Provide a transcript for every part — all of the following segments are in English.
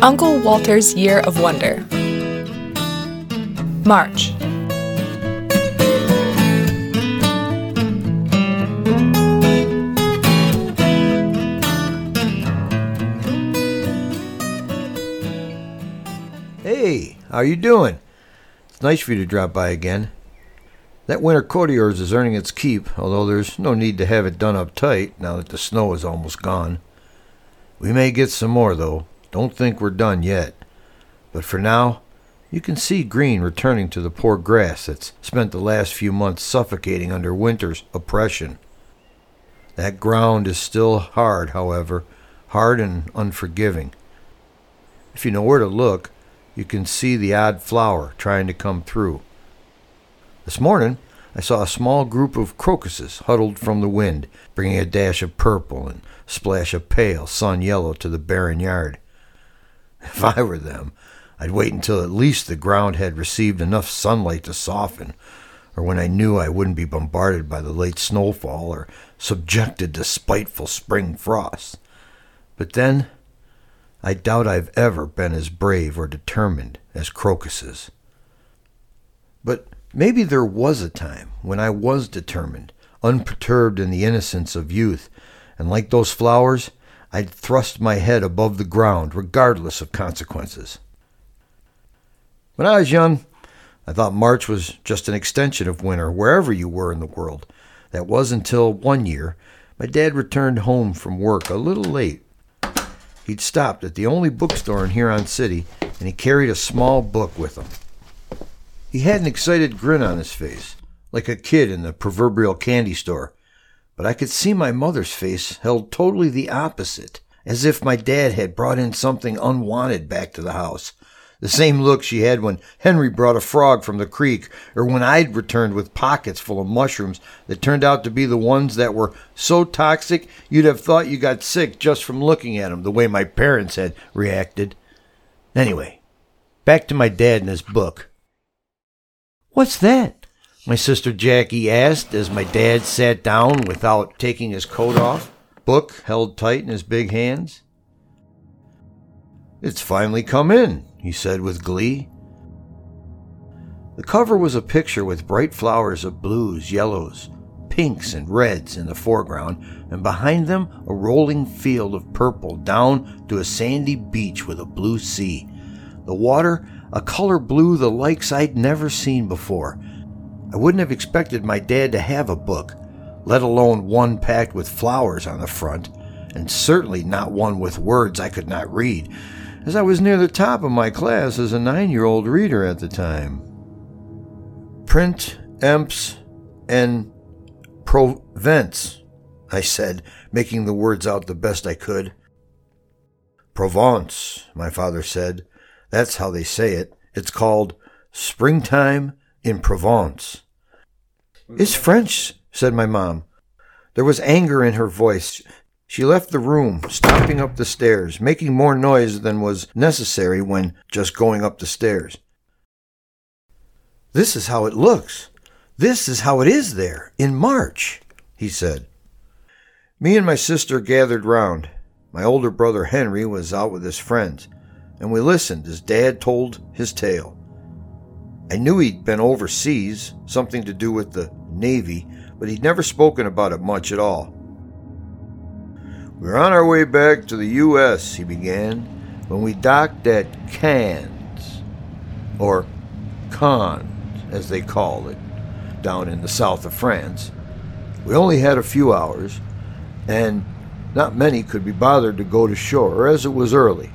Uncle Walter's Year of Wonder. March. Hey, how you doing? It's nice for you to drop by again. That winter coat of yours is earning its keep, although there's no need to have it done up tight now that the snow is almost gone. We may get some more, though. Don't think we're done yet. But for now, you can see green returning to the poor grass that's spent the last few months suffocating under winter's oppression. That ground is still hard, however, hard and unforgiving. If you know where to look, you can see the odd flower trying to come through. This morning, I saw a small group of crocuses huddled from the wind, bringing a dash of purple and splash of pale sun yellow to the barren yard. If I were them, I'd wait until at least the ground had received enough sunlight to soften, or when I knew I wouldn't be bombarded by the late snowfall or subjected to spiteful spring frosts. But then, I doubt I've ever been as brave or determined as crocuses. But maybe there was a time when I was determined, unperturbed in the innocence of youth, and like those flowers, I'd thrust my head above the ground regardless of consequences. When I was young, I thought March was just an extension of winter wherever you were in the world. That was until one year my dad returned home from work a little late. He'd stopped at the only bookstore in Huron City, and he carried a small book with him. He had an excited grin on his face, like a kid in the proverbial candy store, but I could see my mother's face held totally the opposite, as if my dad had brought in something unwanted back to the house. The same look she had when Henry brought a frog from the creek, or when I'd returned with pockets full of mushrooms that turned out to be the ones that were so toxic you'd have thought you got sick just from looking at 'em, the way my parents had reacted. Anyway, back to my dad and his book. What's that? My sister Jackie asked as my dad sat down without taking his coat off, book held tight in his big hands. It's finally come in, he said with glee. The cover was a picture with bright flowers of blues, yellows, pinks, and reds in the foreground, and behind them a rolling field of purple down to a sandy beach with a blue sea. The water, a color blue the likes I'd never seen before. I wouldn't have expected my dad to have a book, let alone one packed with flowers on the front, and certainly not one with words I could not read as I was near the top of my class as a nine year old reader at the time. Print, Emps, and Provence, I said, making the words out the best I could. Provence, my father said. That's how they say it. It's called Springtime in Provence. It's French, said my mom. There was anger in her voice. She left the room, stomping up the stairs, making more noise than was necessary when just going up the stairs. This is how it looks. This is how it is there, in March, he said. Me and my sister gathered round. My older brother Henry was out with his friends, and we listened as Dad told his tale. I knew he'd been overseas, something to do with the Navy, but he'd never spoken about it much at all. We're on our way back to the U.S., he began, when we docked at Cannes, or Cannes, as they call it, down in the south of France. We only had a few hours, and not many could be bothered to go to shore, as it was early.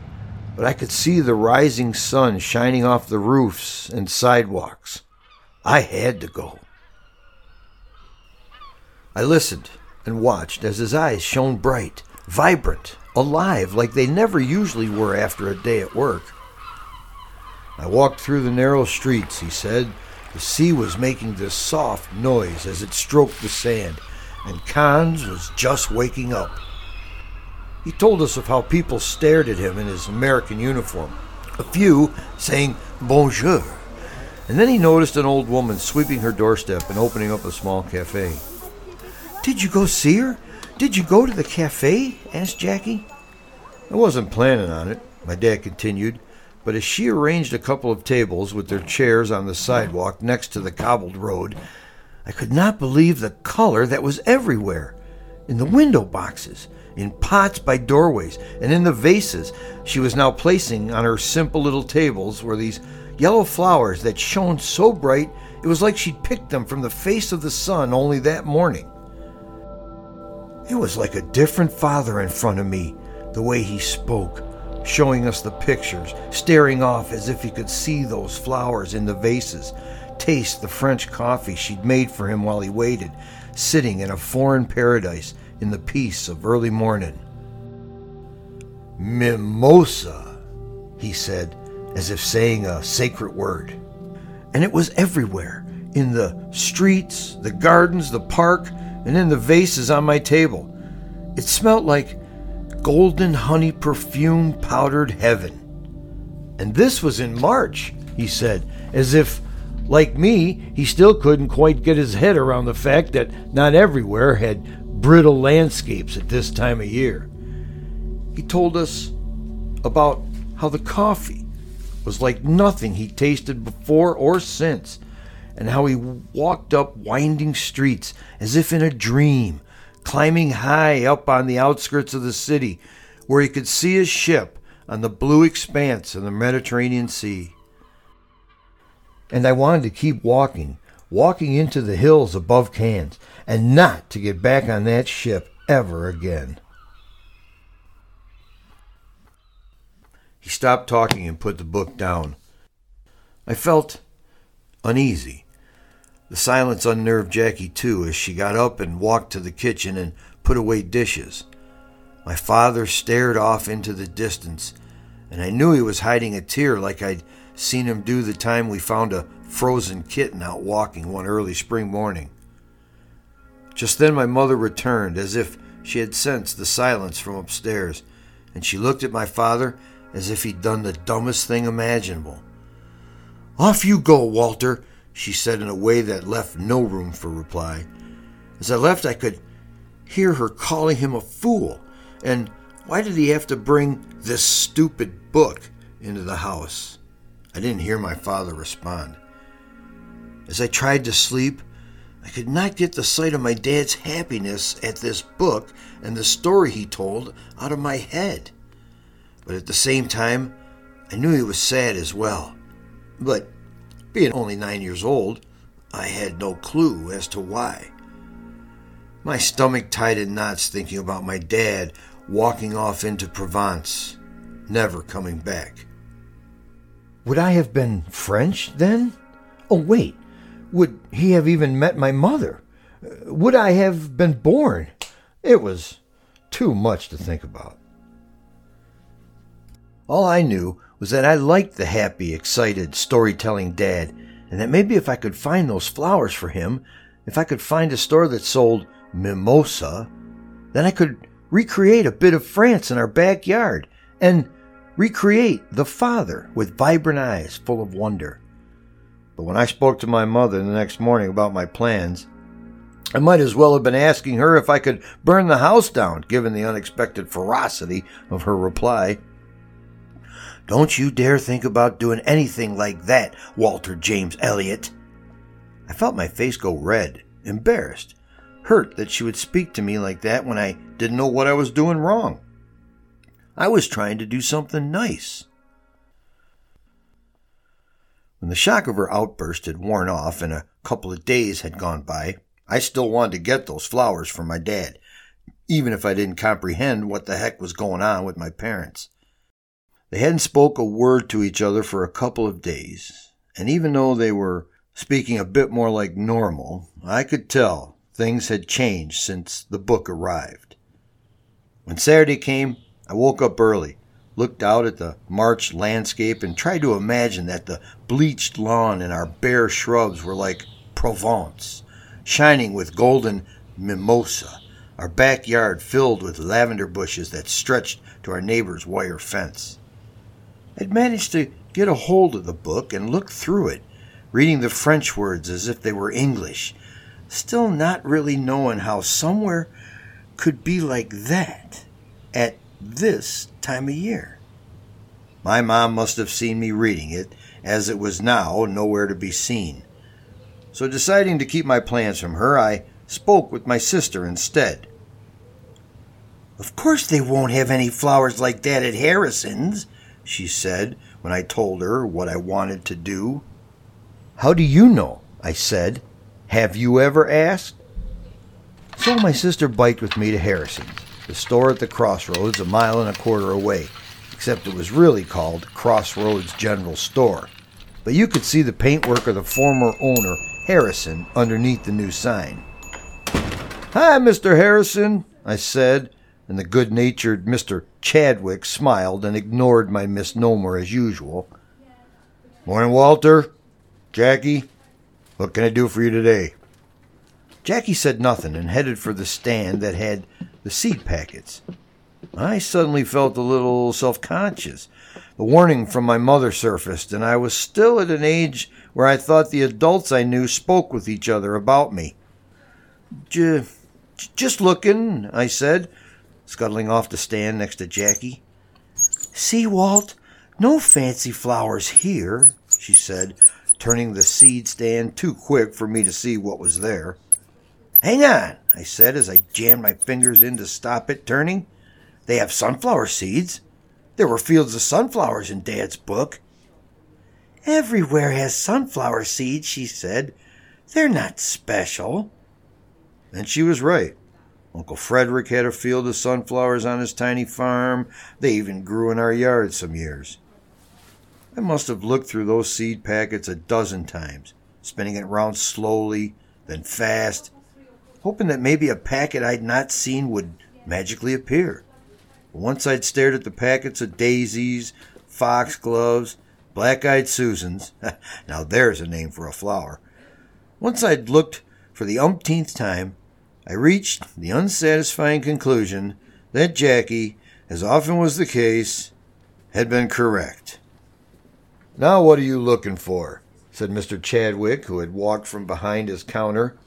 But I could see the rising sun shining off the roofs and sidewalks. I had to go. I listened and watched as his eyes shone bright vibrant, alive, like they never usually were after a day at work. I walked through the narrow streets, he said. The sea was making this soft noise as it stroked the sand, and Cannes was just waking up. He told us of how people stared at him in his American uniform, a few saying bonjour. And then he noticed an old woman sweeping her doorstep and opening up a small cafe. Did you go see her? Did you go to the cafe? asked Jackie. I wasn't planning on it. my dad continued, but as she arranged a couple of tables with their chairs on the sidewalk next to the cobbled road, I could not believe the color that was everywhere in the window boxes, in pots by doorways, and in the vases she was now placing on her simple little tables were these yellow flowers that shone so bright it was like she'd picked them from the face of the sun only that morning. It was like a different father in front of me, the way he spoke, showing us the pictures, staring off as if he could see those flowers in the vases, taste the French coffee she'd made for him while he waited, sitting in a foreign paradise in the peace of early morning. Mimosa, he said, as if saying a sacred word. And it was everywhere in the streets, the gardens, the park, and in the vases on my table. It smelt like golden honey perfume powdered heaven. And this was in March, he said, as if, like me, he still couldn't quite get his head around the fact that not everywhere had brittle landscapes at this time of year. He told us about how the coffee was like nothing he tasted before or since, and how he walked up winding streets as if in a dream, climbing high up on the outskirts of the city, where he could see his ship on the blue expanse of the Mediterranean Sea. And I wanted to keep walking, walking into the hills above Cannes, and not to get back on that ship ever again. He stopped talking and put the book down. I felt uneasy. The silence unnerved Jackie too as she got up and walked to the kitchen and put away dishes. My father stared off into the distance, and I knew he was hiding a tear like I'd seen him do the time we found a frozen kitten out walking one early spring morning. Just then my mother returned, as if she had sensed the silence from upstairs, and she looked at my father as if he'd done the dumbest thing imaginable. Off you go, Walter, she said in a way that left no room for reply. As I left, I could hear her calling him a fool, and why did he have to bring this stupid book into the house? I didn't hear my father respond. As I tried to sleep, I could not get the sight of my dad's happiness at this book and the story he told out of my head. But at the same time, I knew he was sad as well. But being only nine years old, I had no clue as to why. My stomach tied in knots thinking about my dad walking off into Provence, never coming back. Would I have been French then? Oh, wait. Would he have even met my mother? Uh, would I have been born? It was too much to think about. All I knew was that I liked the happy, excited, storytelling dad, and that maybe if I could find those flowers for him, if I could find a store that sold mimosa, then I could recreate a bit of France in our backyard and recreate the father with vibrant eyes full of wonder. But when I spoke to my mother the next morning about my plans, I might as well have been asking her if I could burn the house down, given the unexpected ferocity of her reply. Don't you dare think about doing anything like that, Walter James Elliot. I felt my face go red, embarrassed, hurt that she would speak to me like that when I didn't know what I was doing wrong. I was trying to do something nice. When the shock of her outburst had worn off and a couple of days had gone by, I still wanted to get those flowers for my dad, even if I didn't comprehend what the heck was going on with my parents. They hadn't spoke a word to each other for a couple of days, and even though they were speaking a bit more like normal, I could tell things had changed since the book arrived. When Saturday came, I woke up early, looked out at the March landscape, and tried to imagine that the bleached lawn and our bare shrubs were like Provence, shining with golden mimosa, our backyard filled with lavender bushes that stretched to our neighbor's wire fence. I'd managed to get a hold of the book and look through it, reading the French words as if they were English, still not really knowing how somewhere could be like that at this time of year. My mom must have seen me reading it, as it was now nowhere to be seen. So, deciding to keep my plans from her, I spoke with my sister instead. Of course, they won't have any flowers like that at Harrison's, she said when I told her what I wanted to do. How do you know? I said. Have you ever asked? So my sister biked with me to Harrison's, the store at the crossroads a mile and a quarter away, except it was really called Crossroads General Store. But you could see the paintwork of the former owner, Harrison, underneath the new sign. Hi, Mr. Harrison, I said, and the good natured Mr. Chadwick smiled and ignored my misnomer as usual. Morning, Walter. Jackie, what can I do for you today? Jackie said nothing and headed for the stand that had the seed packets. I suddenly felt a little self conscious. The warning from my mother surfaced, and I was still at an age where I thought the adults I knew spoke with each other about me. J- just looking, I said, scuttling off the stand next to Jackie. See, Walt, no fancy flowers here, she said, turning the seed stand too quick for me to see what was there. Hang on, I said as I jammed my fingers in to stop it turning. They have sunflower seeds. There were fields of sunflowers in Dad's book. Everywhere has sunflower seeds, she said. They're not special. And she was right. Uncle Frederick had a field of sunflowers on his tiny farm. They even grew in our yard some years. I must have looked through those seed packets a dozen times, spinning it round slowly, then fast, hoping that maybe a packet I'd not seen would magically appear. Once I'd stared at the packets of daisies, foxgloves, black eyed Susans. now there's a name for a flower. Once I'd looked for the umpteenth time, I reached the unsatisfying conclusion that Jackie, as often was the case, had been correct. Now, what are you looking for? said Mr. Chadwick, who had walked from behind his counter.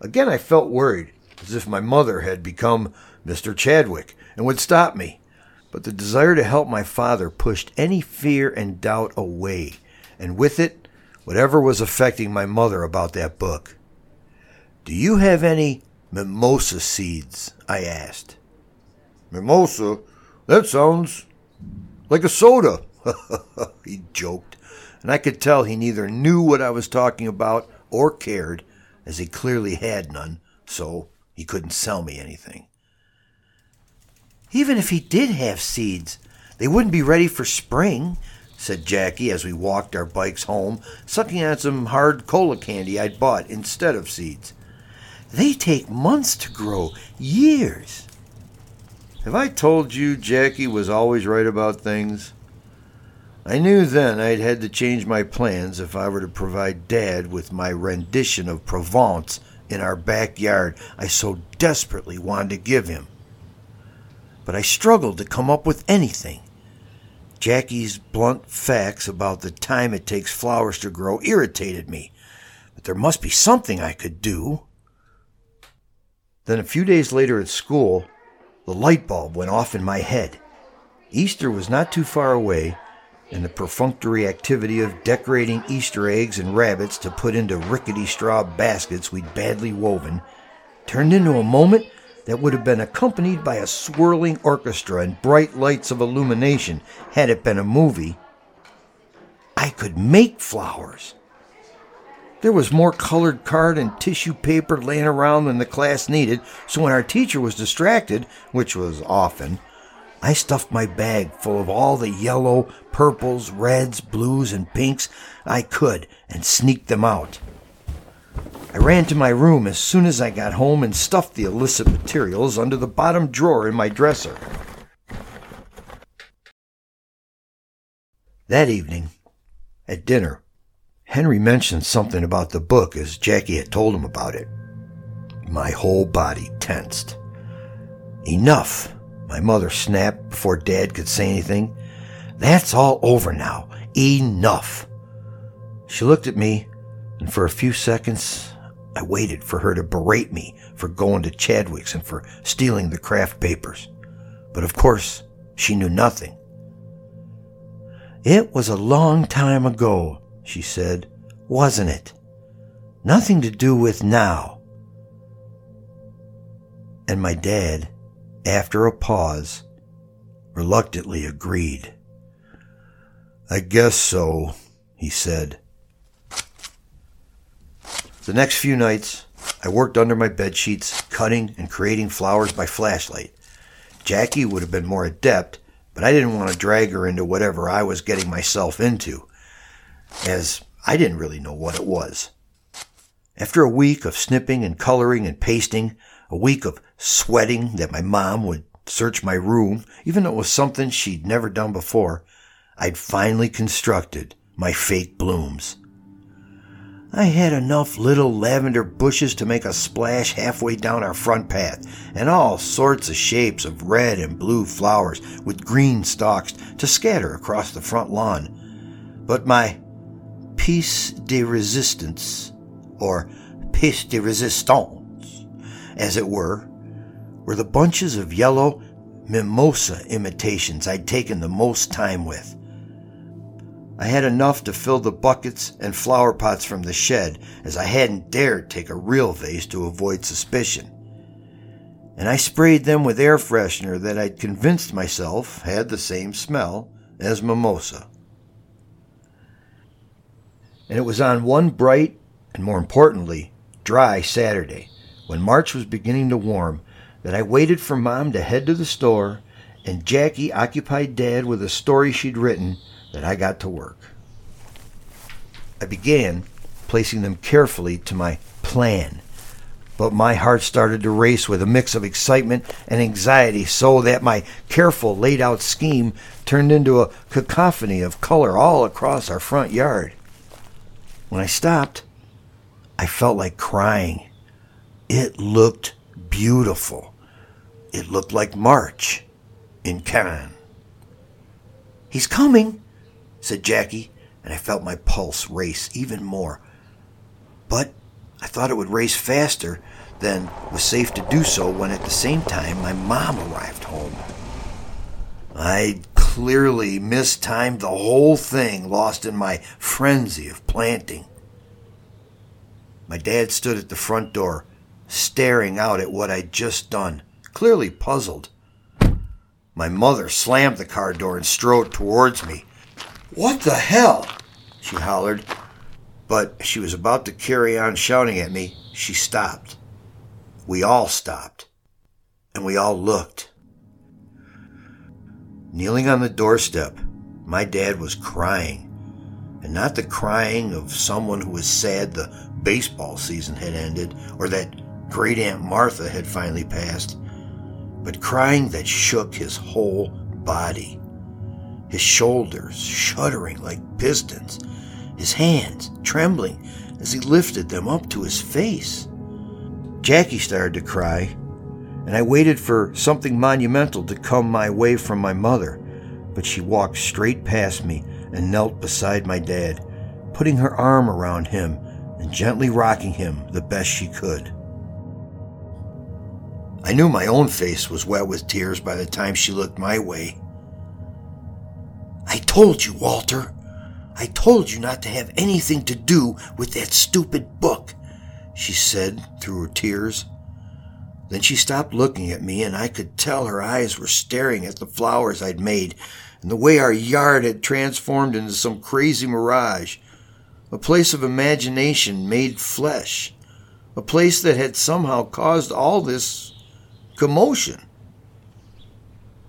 Again, I felt worried, as if my mother had become Mr. Chadwick and would stop me. But the desire to help my father pushed any fear and doubt away, and with it, whatever was affecting my mother about that book. Do you have any mimosa seeds? I asked. Mimosa? That sounds like a soda. he joked, and I could tell he neither knew what I was talking about or cared, as he clearly had none, so he couldn't sell me anything. Even if he did have seeds, they wouldn't be ready for spring, said Jackie as we walked our bikes home, sucking on some hard cola candy I'd bought instead of seeds. They take months to grow, years. Have I told you Jackie was always right about things? I knew then I'd had to change my plans if I were to provide Dad with my rendition of Provence in our backyard I so desperately wanted to give him. But I struggled to come up with anything. Jackie's blunt facts about the time it takes flowers to grow irritated me, but there must be something I could do. Then a few days later at school, the light bulb went off in my head. Easter was not too far away, and the perfunctory activity of decorating Easter eggs and rabbits to put into rickety straw baskets we'd badly woven turned into a moment that would have been accompanied by a swirling orchestra and bright lights of illumination had it been a movie. I could make flowers. There was more colored card and tissue paper laying around than the class needed, so when our teacher was distracted, which was often, I stuffed my bag full of all the yellow, purples, reds, blues, and pinks I could and sneaked them out. I ran to my room as soon as I got home and stuffed the illicit materials under the bottom drawer in my dresser. That evening, at dinner, Henry mentioned something about the book as Jackie had told him about it. My whole body tensed. Enough, my mother snapped before Dad could say anything. That's all over now. Enough. She looked at me, and for a few seconds, I waited for her to berate me for going to Chadwick's and for stealing the craft papers. But of course, she knew nothing. It was a long time ago, she said, wasn't it? Nothing to do with now. And my dad, after a pause, reluctantly agreed. I guess so, he said. The next few nights, I worked under my bed sheets, cutting and creating flowers by flashlight. Jackie would have been more adept, but I didn't want to drag her into whatever I was getting myself into, as I didn't really know what it was. After a week of snipping and coloring and pasting, a week of sweating that my mom would search my room, even though it was something she'd never done before, I'd finally constructed my fake blooms. I had enough little lavender bushes to make a splash halfway down our front path, and all sorts of shapes of red and blue flowers with green stalks to scatter across the front lawn. But my piece de resistance, or piece de resistance, as it were, were the bunches of yellow mimosa imitations I'd taken the most time with. I had enough to fill the buckets and flower pots from the shed, as I hadn't dared take a real vase to avoid suspicion. And I sprayed them with air freshener that I'd convinced myself had the same smell as mimosa. And it was on one bright, and more importantly, dry Saturday, when March was beginning to warm, that I waited for Mom to head to the store, and Jackie occupied Dad with a story she'd written that I got to work. I began placing them carefully to my plan, but my heart started to race with a mix of excitement and anxiety, so that my careful laid out scheme turned into a cacophony of color all across our front yard. When I stopped, I felt like crying. It looked beautiful. It looked like March in Cannes. He's coming, said Jackie, and I felt my pulse race even more. But I thought it would race faster than was safe to do so when at the same time my mom arrived home. I clearly mistimed the whole thing, lost in my frenzy of planting. My dad stood at the front door, staring out at what I'd just done, clearly puzzled. My mother slammed the car door and strode towards me. What the hell? She hollered. But she was about to carry on shouting at me. She stopped. We all stopped. And we all looked. Kneeling on the doorstep, my dad was crying. And not the crying of someone who was sad the baseball season had ended or that great Aunt Martha had finally passed, but crying that shook his whole body his shoulders shuddering like pistons, his hands trembling as he lifted them up to his face. Jackie started to cry, and I waited for something monumental to come my way from my mother, but she walked straight past me and knelt beside my dad, putting her arm around him and gently rocking him the best she could. I knew my own face was wet with tears by the time she looked my way. I told you, Walter. I told you not to have anything to do with that stupid book, she said through her tears. Then she stopped looking at me, and I could tell her eyes were staring at the flowers I'd made and the way our yard had transformed into some crazy mirage, a place of imagination made flesh, a place that had somehow caused all this commotion.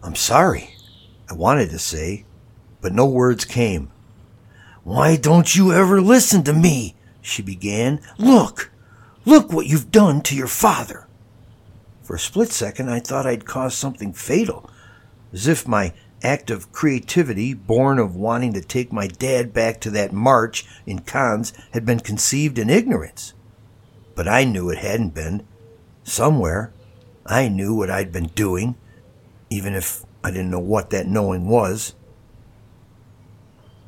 I'm sorry, I wanted to say but no words came. Why don't you ever listen to me? she began. Look, look what you've done to your father. For a split second, I thought I'd caused something fatal, as if my act of creativity, born of wanting to take my dad back to that march in Cannes, had been conceived in ignorance. But I knew it hadn't been. Somewhere, I knew what I'd been doing, even if I didn't know what that knowing was.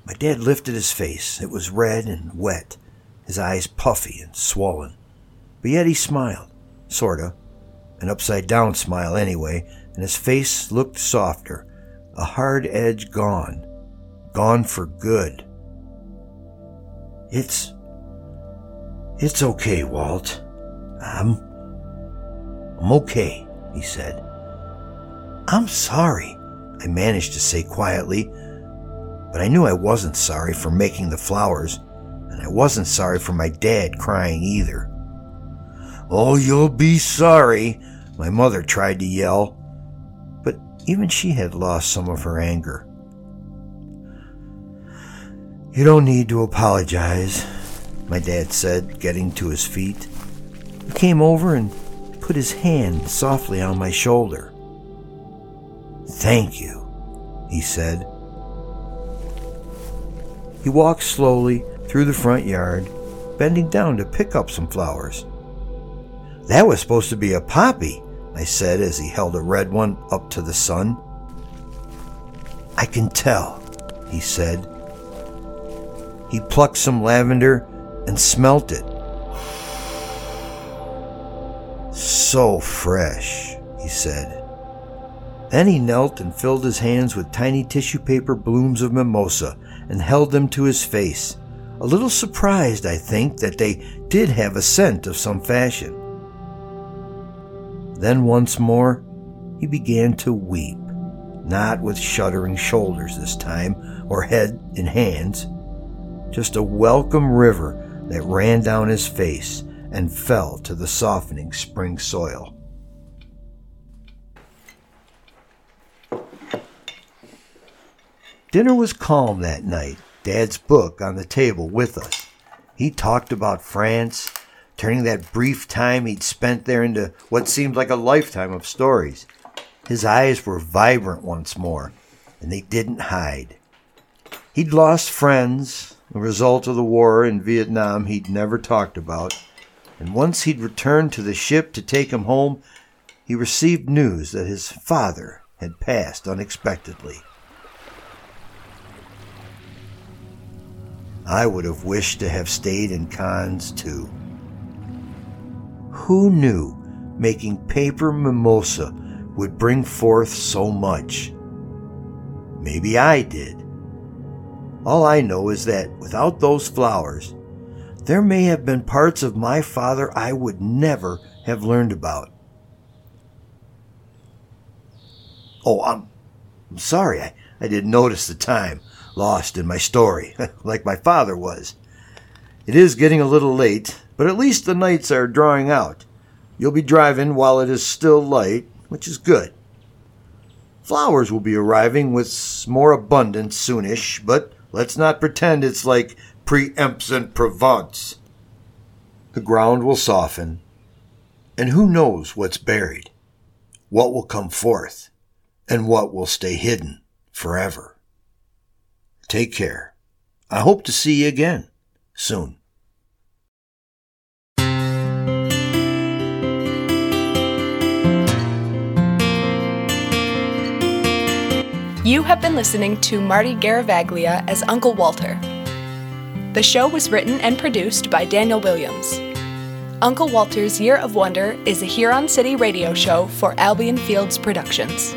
My dad lifted his face. It was red and wet, his eyes puffy and swollen. But yet he smiled, sorta. An upside down smile, anyway, and his face looked softer, a hard edge gone, gone for good. It's. It's okay, Walt. I'm. I'm okay, he said. I'm sorry, I managed to say quietly, but I knew I wasn't sorry for making the flowers, and I wasn't sorry for my dad crying either. Oh, you'll be sorry, my mother tried to yell, but even she had lost some of her anger. You don't need to apologize, my dad said, getting to his feet. He came over and put his hand softly on my shoulder. Thank you, he said. He walked slowly through the front yard, bending down to pick up some flowers. That was supposed to be a poppy, I said as he held a red one up to the sun. I can tell, he said. He plucked some lavender and smelt it. So fresh, he said. Then he knelt and filled his hands with tiny tissue paper blooms of mimosa and held them to his face, a little surprised, I think, that they did have a scent of some fashion. Then once more, he began to weep, not with shuddering shoulders this time, or head and hands, just a welcome river that ran down his face and fell to the softening spring soil. Dinner was calm that night, Dad's book on the table with us. He talked about France, turning that brief time he'd spent there into what seemed like a lifetime of stories. His eyes were vibrant once more, and they didn't hide. He'd lost friends, a result of the war in Vietnam he'd never talked about, and once he'd returned to the ship to take him home, he received news that his father had passed unexpectedly. I would have wished to have stayed in Cannes too. Who knew making paper mimosa would bring forth so much? Maybe I did. All I know is that without those flowers, there may have been parts of my father I would never have learned about. Oh, I'm, I'm sorry. I, I didn't notice the time lost in my story, like my father was. It is getting a little late, but at least the nights are drawing out. You'll be driving while it is still light, which is good. Flowers will be arriving with more abundance soonish, but Let's not pretend it's like Preemps and Provence. The ground will soften, and who knows what's buried, what will come forth, and what will stay hidden forever. Take care. I hope to see you again soon. You have been listening to Marty Garavaglia as Uncle Walter. The show was written and produced by Daniel Williams. Uncle Walter's Year of Wonder is a Huron City radio show for Albion Fields Productions.